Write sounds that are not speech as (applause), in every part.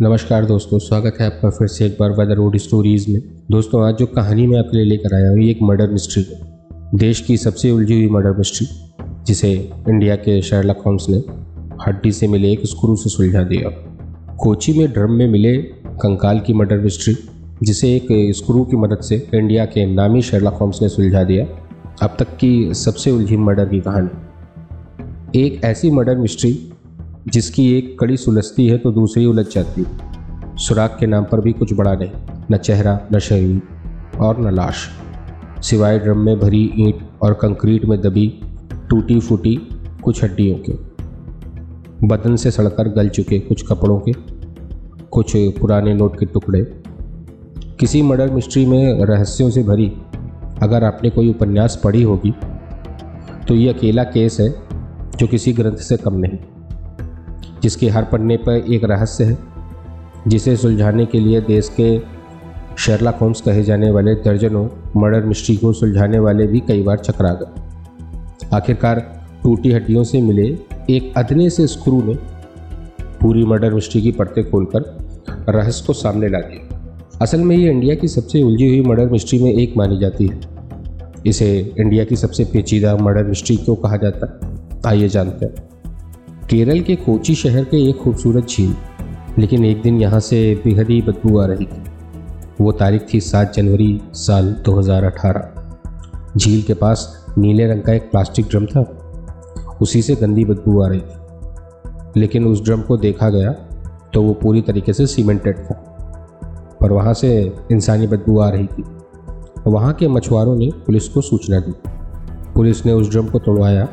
नमस्कार दोस्तों, स्वागत है आपका फिर से एक बार वेदर रोड स्टोरीज में। दोस्तों, आज जो कहानी मैं आपके लिए लेकर आया हूँ, ये एक मर्डर मिस्ट्री है। देश की सबसे उलझी हुई मर्डर मिस्ट्री जिसे इंडिया के शेरलॉक होम्स ने हड्डी से मिले एक स्क्रू से सुलझा दिया। कोची में ड्रम में मिले कंकाल की मर्डर मिस्ट्री जिसे एक स्क्रू की मदद से इंडिया के नामी शेरलॉक होम्स ने सुलझा दिया। अब तक की सबसे उलझी मर्डर की कहानी। एक ऐसी मर्डर मिस्ट्री जिसकी एक कड़ी सुलझती है तो दूसरी उलझ जाती है। सुराग के नाम पर भी कुछ बड़ा नहीं, न चेहरा, न शरीर और न लाश। सिवाय ड्रम में भरी ईंट और कंक्रीट में दबी टूटी फूटी कुछ हड्डियों के। बदन से सड़कर गल चुके कुछ कपड़ों के, कुछ पुराने नोट के टुकड़े। किसी मर्डर मिस्ट्री में रहस्यों से भरी, अगर आपने कोई उपन्यास पढ़ी होगी तो ये अकेला केस है जो किसी ग्रंथ से कम नहीं। जिसके हर पन्ने पर एक रहस्य है, जिसे सुलझाने के लिए देश के शेरला होम्स कहे जाने वाले दर्जनों मर्डर मिस्ट्री को सुलझाने वाले भी कई बार चकरा गए आखिरकार टूटी हड्डियों से मिले एक अदने से स्क्रू ने पूरी मर्डर मिस्ट्री की परतें खोलकर रहस्य को सामने ला दिया। असल में ये इंडिया की सबसे उलझी हुई मर्डर मिस्ट्री में एक मानी जाती है। इसे इंडिया की सबसे पेचीदा मर्डर मिस्ट्री क्यों कहा जाता है? आइए जानते हैं। केरल के कोची शहर के एक खूबसूरत झील। लेकिन एक दिन यहाँ से बेहद ही बदबू आ रही थी। वो तारीख थी सात जनवरी साल 2018 झील के पास नीले रंग का एक प्लास्टिक ड्रम था। उसी से गंदी बदबू आ रही थी। लेकिन उस ड्रम को देखा गया तो वो पूरी तरीके से सीमेंटेड था। पर वहाँ से इंसानी बदबू आ रही थी। वहाँ के मछुआरों ने पुलिस को सूचना दी। पुलिस ने उस ड्रम को तोड़वाया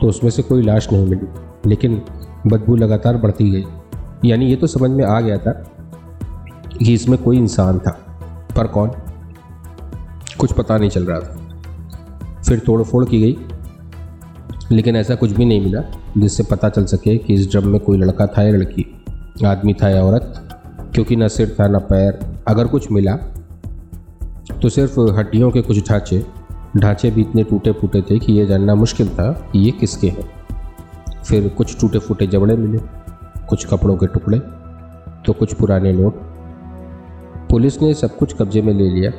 तो उसमें से कोई लाश नहीं मिली। लेकिन बदबू लगातार बढ़ती गई। यानी ये तो समझ में आ गया था कि इसमें कोई इंसान था। पर कौन? कुछ पता नहीं चल रहा था। फिर तोड़ फोड़ की गई। लेकिन ऐसा कुछ भी नहीं मिला जिससे पता चल सके कि इस ड्रम में कोई लड़का था या लड़की। आदमी था या औरत, क्योंकि न सिर था, न पैर। अगर कुछ मिला तो सिर्फ़ हड्डियों के कुछ ढांचे। ढांचे भी इतने टूटे फूटे थे कि यह जानना मुश्किल था कि ये किसके हैं। फिर कुछ टूटे फूटे जबड़े मिले, कुछ कपड़ों के टुकड़े तो कुछ पुराने नोट। पुलिस ने सब कुछ कब्जे में ले लिया,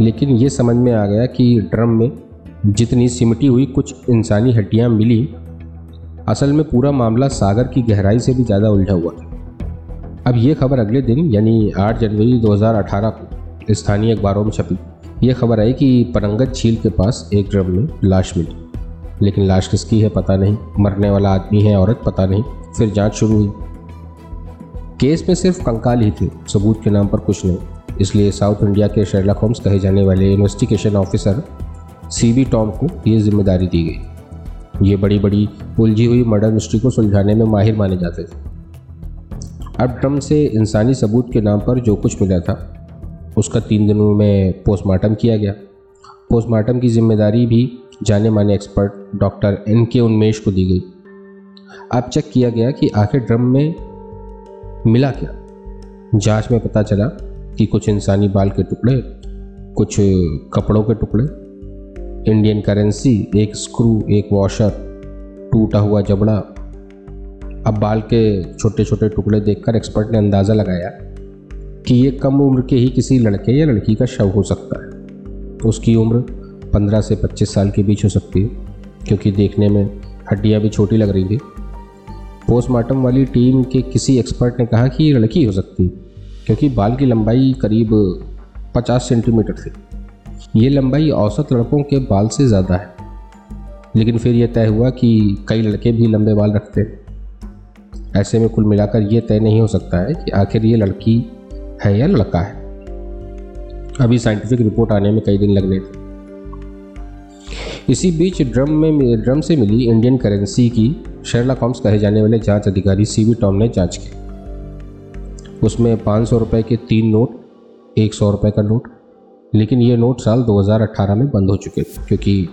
लेकिन ये समझ में आ गया कि ड्रम में जितनी सिमटी हुई, कुछ इंसानी हड्डियाँ मिली। असल में पूरा मामला सागर की गहराई से भी ज़्यादा उलझा हुआ था। अब ये खबर अगले दिन, यानी 8 जनवरी 2018 को, स्थानीय अखबारों में छपी। ये खबर आई कि परंगत झील के पास एक ड्रम में लाश मिली। लेकिन लाश किसकी है पता नहीं। मरने वाला आदमी है, औरत पता नहीं। फिर जाँच शुरू हुई। केस में सिर्फ़ कंकाल ही थे, सबूत के नाम पर कुछ नहीं। इसलिए साउथ इंडिया के शेरलॉक होम्स कहे जाने वाले investigation officer C B Tom को ये ज़िम्मेदारी दी गई। ये बड़ी बड़ी उलझी हुई मर्डर मिस्ट्री को सुलझाने में माहिर माने जाते थे। अब ड्रम से इंसानी सबूत के नाम पर जो कुछ मिला था, उसका तीन दिनों में पोस्टमार्टम किया गया। पोस्टमार्टम की ज़िम्मेदारी भी जाने माने एक्सपर्ट डॉक्टर एन के उन्मेश को दी गई। अब चेक किया गया कि आखिर ड्रम में मिला क्या? जाँच में पता चला कि कुछ इंसानी बाल के टुकड़े, कुछ कपड़ों के टुकड़े इंडियन करेंसी एक स्क्रू एक वॉशर टूटा हुआ जबड़ा। अब बाल के छोटे छोटे टुकड़े देखकर एक्सपर्ट ने अंदाज़ा लगाया कि ये कम उम्र के ही किसी लड़के या लड़की का शव हो सकता है। उसकी उम्र पंद्रह से पच्चीस साल के बीच हो सकती है, क्योंकि देखने में हड्डियाँ भी छोटी लग रही थी। पोस्टमार्टम वाली टीम के किसी एक्सपर्ट ने कहा कि ये लड़की हो सकती है, क्योंकि बाल की लंबाई करीब 50 सेंटीमीटर थी। ये लंबाई औसत लड़कों के बाल से ज़्यादा है। लेकिन फिर यह तय हुआ कि कई लड़के भी लंबे बाल रखते ऐसे में कुल मिलाकर यह तय नहीं हो सकता है कि आखिर ये लड़की है या लड़का है। अभी साइंटिफिक रिपोर्ट आने में कई दिन लगने थे। इसी बीच ड्रम में ड्रम से मिली इंडियन करेंसी की शेरला कॉम्स कहे जाने वाले जाँच अधिकारी सी वी टॉम ने जाँच की। उसमें पाँच सौ रुपये के तीन नोट, एक सौ रुपये का नोट, लेकिन ये नोट साल 2018 में बंद हो चुके थे, क्योंकि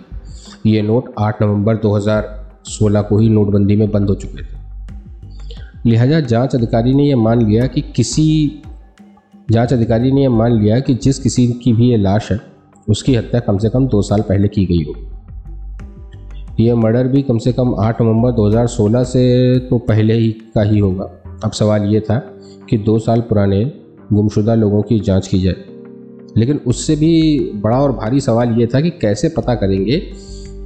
ये नोट 8 नवंबर 2016 को ही नोटबंदी में बंद हो चुके थे। लिहाजा जाँच अधिकारी ने यह मान लिया कि किसी जाँच अधिकारी ने यह मान लिया कि जिस किसी की भी ये लाश है, उसकी हत्या कम से कम दो साल पहले की गई हो यह मर्डर भी कम से कम 8 नवंबर 2016 से तो पहले ही का ही होगा। अब सवाल ये था कि दो साल पुराने, गुमशुदा लोगों की जाँच की जाए। लेकिन उससे भी बड़ा और भारी सवाल ये था कि कैसे पता करेंगे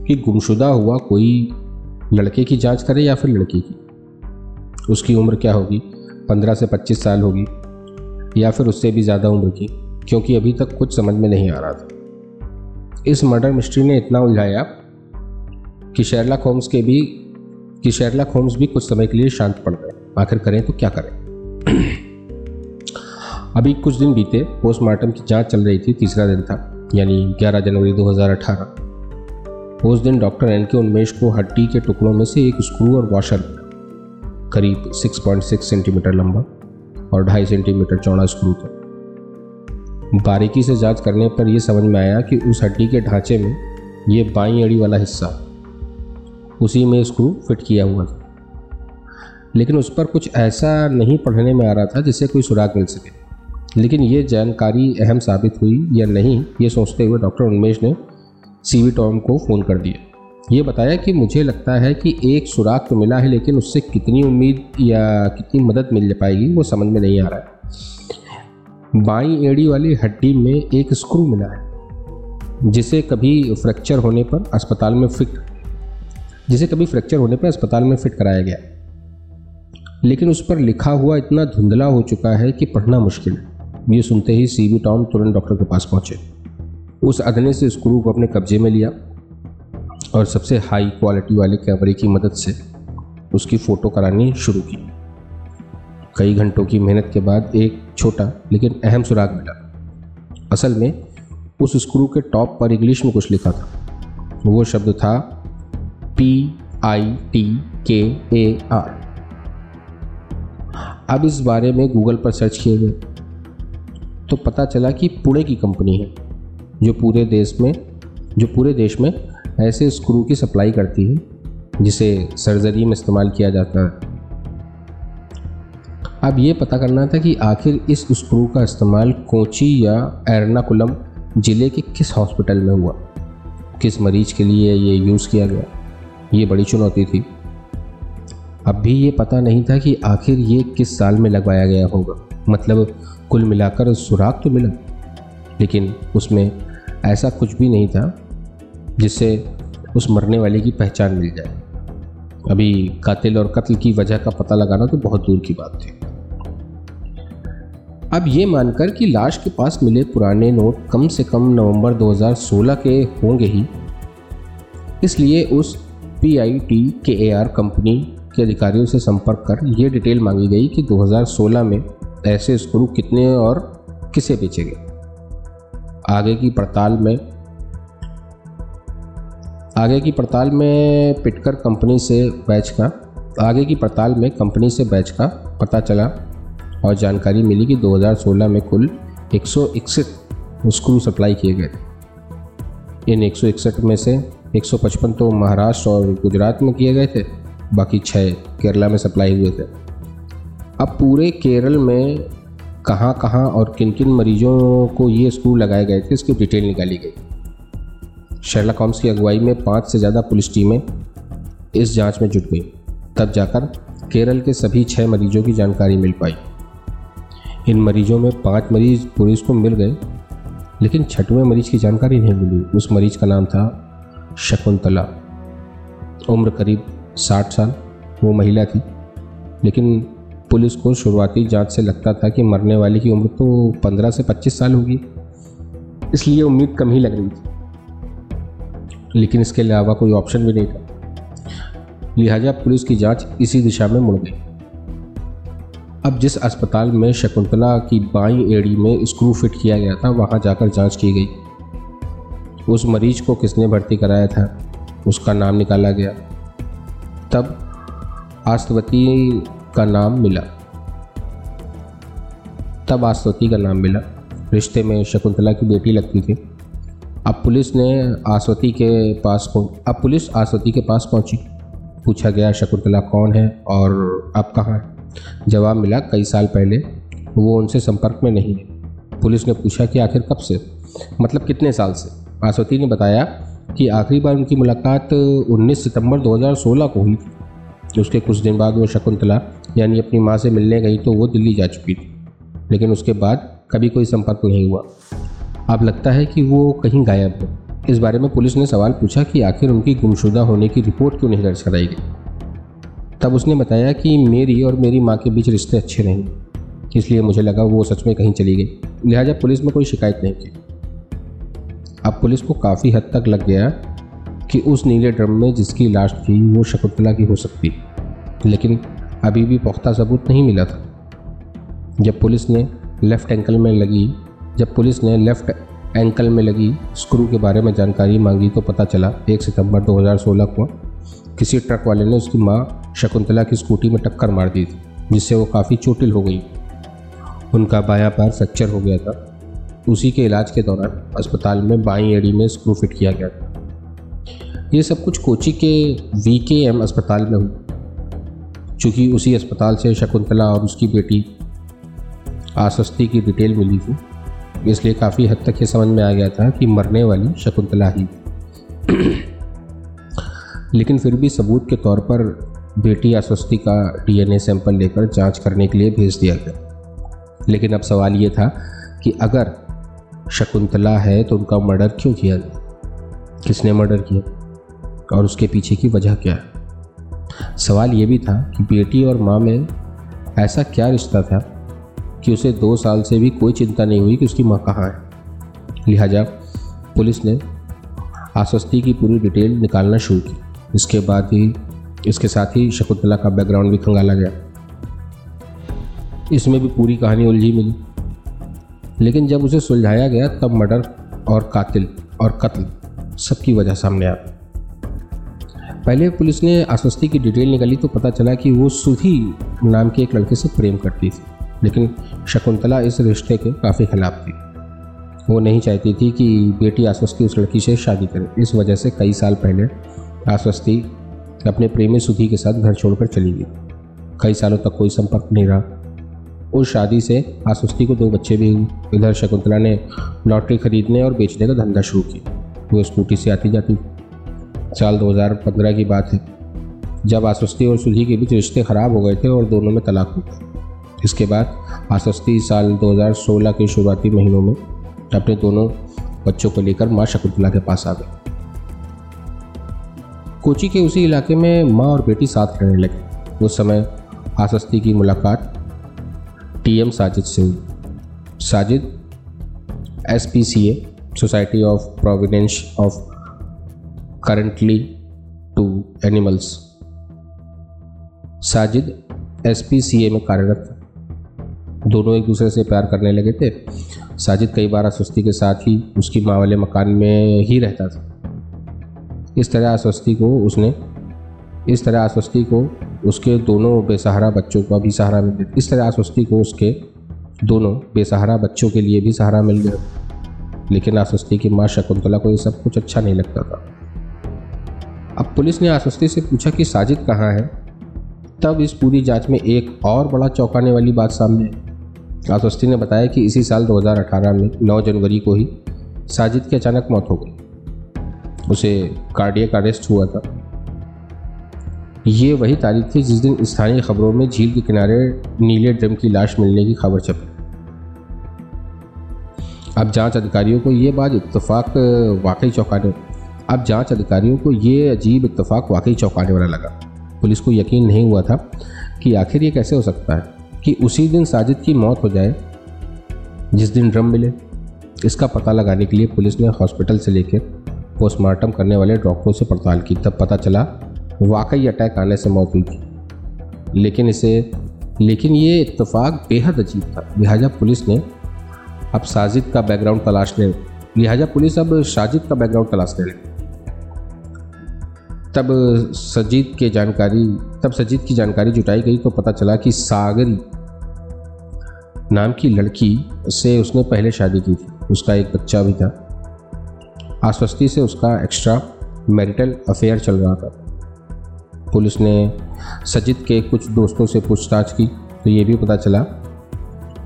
कि गुमशुदा हुआ कोई लड़के की जाँच करे या फिर लड़की की? उसकी उम्र क्या होगी? पंद्रह से पच्चीस साल होगी। या फिर उससे भी ज़्यादा उम्र की, क्योंकि अभी तक कुछ समझ में नहीं आ रहा था। इस मर्डर मिस्ट्री ने इतना उलझाया कि शेरला होम्स के भी, कि शेरला होम्स भी कुछ समय के लिए शांत पड़ गए। आखिर करें तो क्या करें? (clears throat) अभी कुछ दिन बीते, पोस्टमार्टम की जाँच चल रही थी, तीसरा दिन था, यानी 11 जनवरी 2018 उस दिन डॉक्टर एन के उन्मेश को हड्डी के टुकड़ों में से एक स्क्रू और वॉशर करीब 6.6 सेंटीमीटर लंबा। और 2.5 सेंटीमीटर चौड़ा स्क्रू था। बारीकी से जाँच करने पर यह समझ में आया कि उस हड्डी के ढांचे में ये बाई अड़ी वाला हिस्सा, उसी में स्क्रू फिट किया हुआ था। लेकिन उस पर कुछ ऐसा नहीं पढ़ने में आ रहा था जिससे कोई सुराग मिल सके। लेकिन ये जानकारी अहम साबित हुई या नहीं, ये सोचते हुए डॉक्टर उन्मेश ने सी वी टॉम को फ़ोन कर दिया। ये बताया कि मुझे लगता है कि एक सुराग तो मिला है, लेकिन उससे कितनी उम्मीद या कितनी मदद मिल पाएगी, वो समझ में नहीं आ रहा है। बाई एड़ी वाली हड्डी में एक स्क्रू मिला है, जिसे कभी फ्रैक्चर होने पर अस्पताल में फिट, जिसे कभी फ्रैक्चर होने पर अस्पताल में फिट कराया गया। लेकिन उस पर लिखा हुआ इतना धुंधला हो चुका है कि पढ़ना मुश्किल ये सुनते ही सी बी टॉम तुरंत डॉक्टर के पास पहुँचे। उस अदने से स्क्रू को अपने कब्जे में लिया। और सबसे हाई क्वालिटी वाले कैमरे की मदद से उसकी फ़ोटो करानी शुरू की। कई घंटों की मेहनत के बाद एक छोटा लेकिन अहम सुराग मिला। असल में उस स्क्रू के टॉप पर इंग्लिश में कुछ लिखा था। वो शब्द था पी आई टी के ए आर अब इस बारे में गूगल पर सर्च किए गए तो पता चला कि पुणे की कंपनी है, जो पूरे देश में, जो पूरे देश में ऐसे स्क्रू की सप्लाई करती है, जिसे सर्जरी में इस्तेमाल किया जाता है। अब ये पता करना था कि आखिर इस स्क्रू का इस्तेमाल कोची या एर्नाकुलम ज़िले के किस हॉस्पिटल में हुआ? किस मरीज़ के लिए ये यूज़ किया गया? ये बड़ी चुनौती थी। अब भी ये पता नहीं था कि आखिर ये किस साल में लगवाया गया होगा। मतलब कुल मिलाकर सुराग तो मिला, लेकिन उसमें ऐसा कुछ भी नहीं था जिससे उस मरने वाले की पहचान मिल जाए। अभी कातिल और कत्ल की वजह का पता लगाना तो बहुत दूर की बात थी। अब ये मानकर कि लाश के पास मिले पुराने नोट कम से कम नवंबर 2016 के होंगे ही। इसलिए उस पी आई टी के ए आर कंपनी के अधिकारियों से संपर्क कर ये डिटेल मांगी गई कि 2016 में ऐसे स्क्रू कितने और किसे बेचे गए। आगे की पड़ताल में आगे की पड़ताल में पिटकर कंपनी से बैच का, आगे की पड़ताल में कंपनी से बैच का पता चला और जानकारी मिली कि 2016 में कुल एक सौ इकसठ स्क्रू सप्लाई किए गए इन एक सौ इकसठ में से 155 तो महाराष्ट्र और गुजरात में किए गए थे, बाकी छः केरला में सप्लाई हुए थे। अब पूरे केरल में कहाँ कहाँ और किन किन मरीजों को ये स्क्रू लगाए गए थे, इसकी डिटेल निकाली गई। शेरलॉक होम्स की अगुवाई में पाँच से ज़्यादा पुलिस टीमें इस जाँच में जुट गई, तब जाकर केरल के सभी छः मरीजों की जानकारी मिल पाई। इन मरीजों में पाँच मरीज़ पुलिस को मिल गए, लेकिन छठवें मरीज़ की जानकारी नहीं मिली। उस मरीज़ का नाम था शकुंतला। उम्र करीब साठ साल, वो महिला थी, लेकिन पुलिस को शुरुआती जाँच से लगता था कि मरने वाले की उम्र तो पंद्रह से पच्चीस साल होगी, इसलिए उम्मीद कम ही लग रही थी। लेकिन इसके अलावा कोई ऑप्शन भी नहीं था। लिहाजा पुलिस की जाँच इसी दिशा में मुड़ गई। अब जिस अस्पताल में शकुंतला की बाई एड़ी में स्क्रू फिट किया गया था, वहाँ जाकर जाँच की गई। उस मरीज़ को किसने भर्ती कराया था, उसका नाम निकाला गया। तब आस्तवती का नाम मिला। तब आस्तवती का नाम मिला। रिश्ते में शकुंतला की बेटी लगती थी। अब पुलिस ने आसवती के पास अब पुलिस आसवती के पास पहुँची। पूछा गया शकुंतला कौन है और अब कहाँ है? जवाब मिला, कई साल पहले। वो उनसे संपर्क में नहीं है। पुलिस ने पूछा, कि आखिर कब से? मतलब कितने साल से? आसवती ने बताया कि आखिरी बार उनकी मुलाकात 19 सितंबर 2016 को हुई उसके कुछ दिन बाद वो शकुंतला यानी अपनी माँ से मिलने गई तो वो दिल्ली जा चुकी थी। लेकिन उसके बाद कभी कोई संपर्क नहीं हुआ। अब लगता है कि वो कहीं गायब है? इस बारे में पुलिस ने सवाल पूछा कि आखिर उनकी गुमशुदा होने की रिपोर्ट क्यों नहीं दर्ज कराई गई? तब उसने बताया कि मेरी और मेरी माँ के बीच रिश्ते अच्छे नहीं इसलिए मुझे लगा वो सच में कहीं चली गई। लिहाजा पुलिस में कोई शिकायत नहीं की। अब पुलिस को काफ़ी हद तक लग गया कि उस नीले ड्रम में जिसकी लाश थी, वो शकुंतला की हो सकती। लेकिन अभी भी पुख्ता सबूत नहीं मिला था। जब पुलिस ने लेफ़्ट एंकल में लगी जब पुलिस ने लेफ़्ट एंकल में लगी स्क्रू के बारे में जानकारी मांगी तो पता चला, एक सितंबर 2016 को किसी ट्रक वाले ने उसकी माँ शकुंतला की स्कूटी में टक्कर मार दी थी, जिससे वो काफ़ी चोटिल हो गई। उनका बायां पैर फ्रैक्चर हो गया था। उसी के इलाज के दौरान अस्पताल में बाई एड़ी में स्क्रू फिट किया गया था। ये सब कुछ कोची के वी के एम अस्पताल में हुआ। चूँकि उसी अस्पताल से शकुंतला और उसकी बेटी आसस्ती की डिटेल मिली थी इसलिए काफ़ी हद तक ये समझ में आ गया था कि मरने वाली शकुंतला ही (clears throat) लेकिन फिर भी सबूत के तौर पर बेटी आसस्ती का डीएनए सैंपल लेकर जाँच करने के लिए भेज दिया गया। लेकिन अब सवाल ये था कि अगर शकुंतला है तो उनका मर्डर क्यों किया गया? किसने मर्डर किया? और उसके पीछे की वजह क्या है? सवाल ये भी था कि बेटी और माँ में ऐसा क्या रिश्ता था कि उसे दो साल से भी कोई चिंता नहीं हुई कि उसकी माँ कहाँ है। लिहाजा पुलिस ने आश्वस्ती की पूरी डिटेल निकालना शुरू की। इसके बाद ही, इसके साथ ही शकुंतला का बैकग्राउंड भी खंगाला गया। इसमें भी पूरी कहानी उलझी मिली। लेकिन जब उसे सुलझाया गया, तब मर्डर और कातिल और कत्ल सबकी वजह सामने आ पहले पुलिस ने आश्वस्ती की डिटेल निकाली तो पता चला कि वो सुधी नाम के एक लड़के से प्रेम करती थी। लेकिन शकुंतला इस रिश्ते के काफ़ी खिलाफ थी। वो नहीं चाहती थी कि बेटी आश्वस्ती उस लड़की से शादी करे। इस वजह से कई साल पहले आश्वस्ती अपने प्रेमी सुधी के साथ घर छोड़कर चली गई। कई सालों तक कोई संपर्क नहीं रहा। उस शादी से आश्वस्ती को दो बच्चे भी हुए। इधर शकुंतला ने लॉटरी खरीदने और बेचने का धंधा शुरू किया। वो स्कूटी से आती जाती। साल 2015 की बात है। जब आश्वस्ती और सुधी के बीच रिश्ते ख़राब हो गए थे और दोनों में तलाक हो गया इसके बाद आश्वस्ति साल 2016 के शुरुआती महीनों में अपने दोनों बच्चों को लेकर माँ शकुंतला के पास आ गए कोची के उसी इलाके में माँ और बेटी साथ रहने लगे। उस समय आश्वस्ति की मुलाकात टीएम साजिद से हुई। Sajid S P C A society of prevention of cruelty to animals Sajid S P C A में कार्यरत दोनों एक दूसरे से प्यार करने लगे थे। साजिद कई बार अस्वस्थी के साथ ही उसकी माँ वाले मकान में ही रहता था। इस तरह अस्वस्थी को उसने, इस तरह अस्वस्थी को उसके दोनों बेसहारा बच्चों का भी सहारा मिल गया। इस तरह आश्वस्ति को उसके दोनों बेसहारा बच्चों के लिए भी सहारा मिल गया। लेकिन आश्वस्ति की माँ शकुंतला को ये सब कुछ अच्छा नहीं लगता था। अब पुलिस ने आश्वस्ति से पूछा कि साजिद कहाँ है? तब इस पूरी जाँच में एक और बड़ा चौंकाने वाली बात सामने आश्वस्ति ने बताया कि इसी साल 2018 में 9 जनवरी को ही साजिद की अचानक मौत हो गई। उसे कार्डियक अरेस्ट हुआ था। ये वही तारीख थी जिस दिन स्थानीय खबरों में झील के किनारे नीले ड्रम की लाश मिलने की खबर छपी। अब जाँच अधिकारियों को ये बात इतफाक वाकई चौंकाने, अब जाँच अधिकारियों को ये अजीब इतफाक वाकई चौंकाने वाला लगा। पुलिस को यकीन नहीं हुआ था कि आखिर ये कैसे हो सकता है। कि उसी दिन साजिद की मौत हो जाए, जिस दिन ड्रम मिले, इसका पता लगाने के लिए पुलिस ने हॉस्पिटल से लेकर पोस्टमार्टम करने वाले डॉक्टरों से पड़ताल की। तब पता चला, वाकई अटैक आने से मौत हुई थी। लेकिन इसे, लेकिन ये इत्तेफाक बेहद अजीब था। लिहाजा पुलिस ने अब साजिद का बैकग्राउंड तलाशने लिहाजा पुलिस अब साजिद का बैकग्राउंड तलाशने लगी तब सजीद के जानकारी, तब सजीद की जानकारी जुटाई गई तो पता चला कि सागरी नाम की लड़की से उसने पहले शादी की थी। उसका एक बच्चा भी था। आश्वस्ति से उसका एक्स्ट्रा मैरिटल अफेयर चल रहा था। पुलिस ने सजिद के कुछ दोस्तों से पूछताछ की तो ये भी पता चला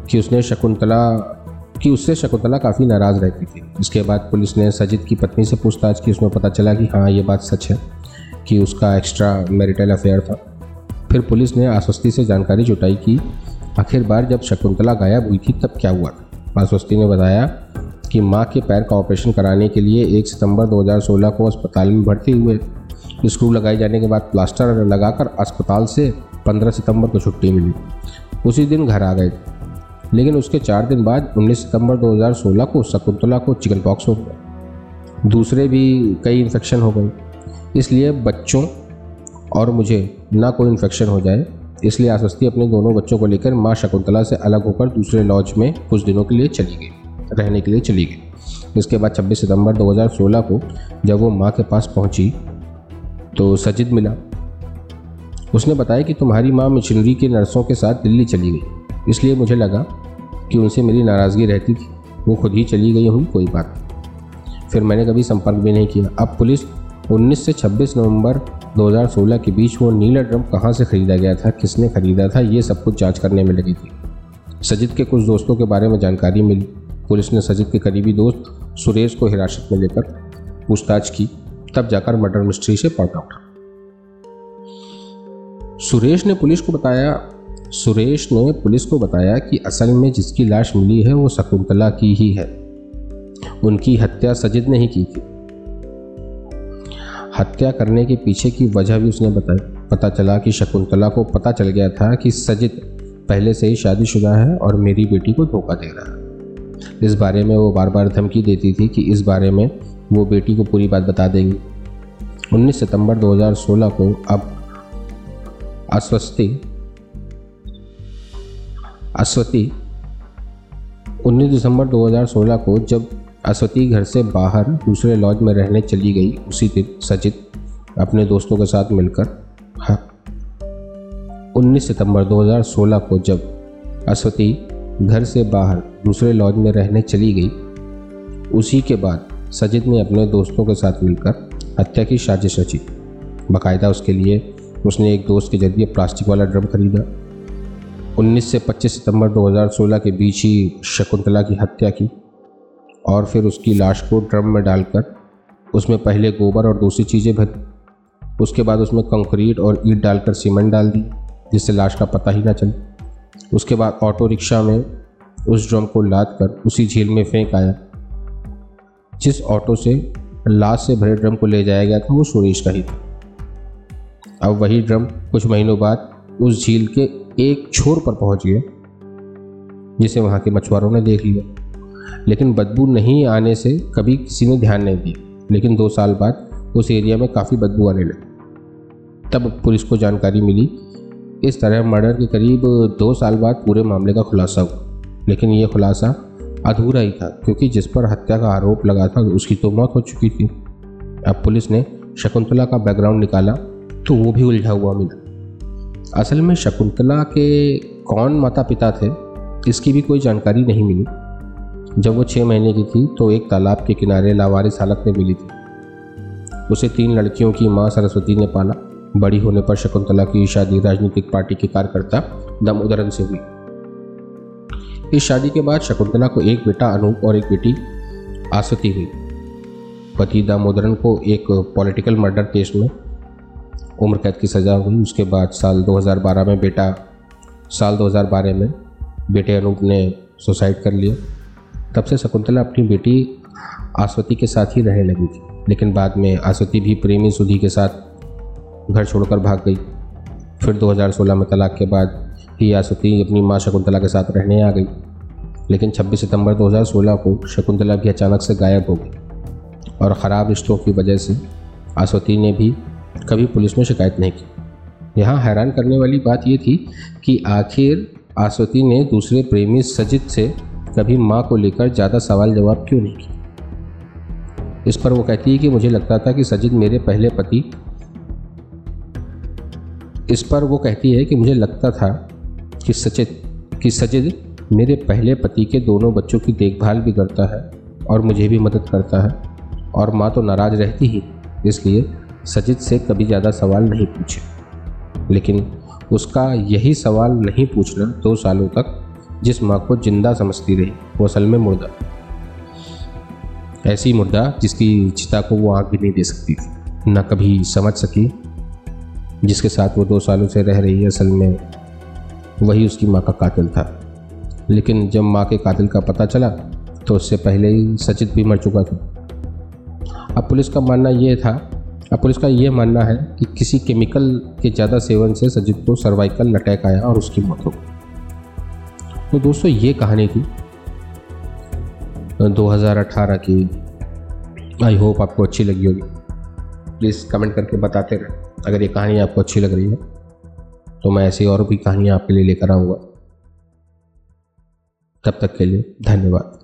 कि उसने शकुंतला, कि उससे शकुंतला काफ़ी नाराज़ रहती थी। इसके बाद पुलिस ने सजिद की पत्नी से पूछताछ की, उसमें पता चला कि हाँ ये बात सच है कि उसका एक्स्ट्रा मैरिटल अफेयर था। फिर पुलिस ने आश्वस्ती से जानकारी जुटाई कि आखिर बार जब शकुंतला गायब हुई थी, तब क्या हुआ? आश्वस्ति ने बताया कि माँ के पैर का ऑपरेशन कराने के लिए 1 सितंबर 2016 को अस्पताल में भर्ती हुए। स्क्रू लगाए जाने के बाद प्लास्टर लगाकर अस्पताल से 15 सितंबर को छुट्टी मिली। उसी दिन घर आ गए। लेकिन उसके चार दिन बाद 19 सितंबर 2016 को शकुंतला को चिकन पॉक्स हो गया। दूसरे भी कई इन्फेक्शन हो गए। इसलिए बच्चों और मुझे ना कोई इन्फेक्शन हो जाए इसलिए आश्वस्ती अपने दोनों बच्चों को लेकर माँ शकुंतला से अलग होकर दूसरे लॉज में कुछ दिनों के लिए चली गई, रहने के लिए चली गई। इसके बाद 26 सितंबर 2016 को जब वो माँ के पास पहुँची तो सजिद मिला। उसने बताया कि तुम्हारी माँ मिशनरी के नर्सों के साथ दिल्ली चली गई, इसलिए मुझे लगा कि उनसे मेरी नाराज़गी रहती थी, वो खुद ही चली गई हुई कोई बात फिर मैंने कभी संपर्क भी नहीं किया। अब पुलिस 19 से 26 नवंबर 2016 के बीच वो नीला ड्रम कहाँ से ख़रीदा गया था, किसने ख़रीदा था, ये सब कुछ जाँच करने में लगी थी। सजिद के कुछ दोस्तों के बारे में जानकारी मिली। पुलिस ने सजिद के करीबी दोस्त सुरेश को हिरासत में लेकर पूछताछ की, तब जाकर मर्डर मिस्ट्री से पड़ता उठा सुरेश ने पुलिस को बताया, सुरेश ने पुलिस को बताया कि असल में जिसकी लाश मिली है, वो शकुंतला की ही है। उनकी हत्या सजिद ने ही की थी। हत्या करने के पीछे की वजह भी उसने बताई। पता चला कि शकुंतला को पता चल गया था कि सजिद पहले से ही शादीशुदा है और मेरी बेटी को धोखा दे रहा है। इस बारे में वो बार बार धमकी देती थी कि इस बारे में वो बेटी को पूरी बात बता देंगी। 19 सितंबर 2016 को अब अस्वस्ति अस्वती 19 दिसंबर 2016 को जब अस्वती घर से बाहर दूसरे लॉज में रहने चली गई उसी दिन सजित अपने दोस्तों के साथ मिलकर। हाँ। 19 सितंबर 2016 को जब अस्वती घर से बाहर दूसरे लॉज में रहने चली गई, उसी के बाद सजिद ने अपने दोस्तों के साथ मिलकर हत्या की साजिश रची। बाकायदा उसके लिए उसने एक दोस्त के ज़रिए प्लास्टिक वाला ड्रम खरीदा। 19 से 25 सितंबर 2016 के बीच ही शकुंतला की हत्या की। और फिर उसकी लाश को ड्रम में डालकर उसमें पहले गोबर और दूसरी चीज़ें भरी उसके बाद उसमें कंक्रीट और ईट डालकर सीमेंट डाल दी, जिससे लाश का पता ही ना चले। उसके बाद ऑटो रिक्शा में उस ड्रम को लाद कर उसी झील में फेंक आया, जिस ऑटो से लाश से भरे ड्रम को ले जाया गया था, वो सुरेश का ही था। अब वही ड्रम कुछ महीनों बाद उस झील के एक छोर पर पहुँच गया, जिसे वहाँ के मछुआरों ने देख लिया। लेकिन बदबू नहीं आने से कभी किसी ने ध्यान नहीं दिया। लेकिन दो साल बाद उस एरिया में काफ़ी बदबू आने लगी। तब पुलिस को जानकारी मिली, इस तरह मर्डर के करीब दो साल बाद पूरे मामले का खुलासा हुआ। लेकिन ये खुलासा अधूरा ही था, क्योंकि जिस पर हत्या का आरोप लगा था, उसकी तो मौत हो चुकी थी। अब पुलिस ने शकुंतला का बैकग्राउंड निकाला तो वो भी उलझा हुआ मिला। असल में शकुंतला के कौन माता पिता थे, इसकी भी कोई जानकारी नहीं मिली। जब वो छः महीने की थी तो एक तालाब के किनारे लावारिस हालत में मिली थी। उसे तीन लड़कियों की माँ सरस्वती ने पाला। बड़ी होने पर शकुंतला की शादी राजनीतिक पार्टी के कार्यकर्ता दामोदरन से हुई। इस शादी के बाद शकुंतला को एक बेटा अनूप और एक बेटी आसती हुई। पति दामोदरन को एक पॉलिटिकल मर्डर केस में उम्र कैद की सज़ा हुई। उसके बाद साल 2012 में बेटा, साल 2012 में बेटे अनूप ने सुसाइड कर लिया। तब से शकुंतला अपनी बेटी आसवती के साथ ही रहने लगी थी। लेकिन बाद में आसवती भी प्रेमी सुधी के साथ घर छोड़कर भाग गई। फिर 2016 में तलाक के बाद ही आसवती अपनी माँ शकुंतला के साथ रहने आ गई। लेकिन 26 सितंबर 2016 को शकुंतला भी अचानक से गायब हो गई और ख़राब रिश्तों की वजह से आसवती ने भी कभी पुलिस में शिकायत नहीं की। यहाँ हैरान करने वाली बात यह थी कि आखिर आसवती ने दूसरे प्रेमी सजित से कभी माँ को लेकर ज़्यादा सवाल जवाब क्यों नहीं किया? इस पर वो कहती है कि मुझे लगता था कि सजिद मेरे पहले पति। इस पर वो कहती है कि मुझे लगता था कि सचित कि सजिद मेरे पहले पति के दोनों बच्चों की देखभाल भी करता है और मुझे भी मदद करता है और माँ तो नाराज़ रहती ही, इसलिए सजिद से कभी ज़्यादा सवाल नहीं पूछे। लेकिन उसका यही सवाल नहीं पूछना दो सालों तक जिस माँ को ज़िंदा समझती रही, वो असल में मुर्दा। ऐसी मुर्दा जिसकी चिता को वो आग भी नहीं दे सकती थी। न कभी समझ सकी, जिसके साथ वो दो सालों से रह रही है असल में वही उसकी माँ का कातिल था। लेकिन जब माँ के कातिल का पता चला तो उससे पहले ही सचित भी मर चुका था। अब पुलिस का मानना यह था, अब पुलिस का यह मानना है कि किसी केमिकल के ज़्यादा सेवन से सजित को सर्वाइकल अटैक आया और उसकी मौत हो गई। तो दोस्तों, ये कहानी थी। 2018 की। आई होप आपको अच्छी लगी होगी। प्लीज़ कमेंट करके बताते रहें। अगर ये कहानी आपको अच्छी लग रही है तो मैं ऐसी और भी कहानियाँ आपके लिए लेकर आऊँगा। तब तक के लिए धन्यवाद।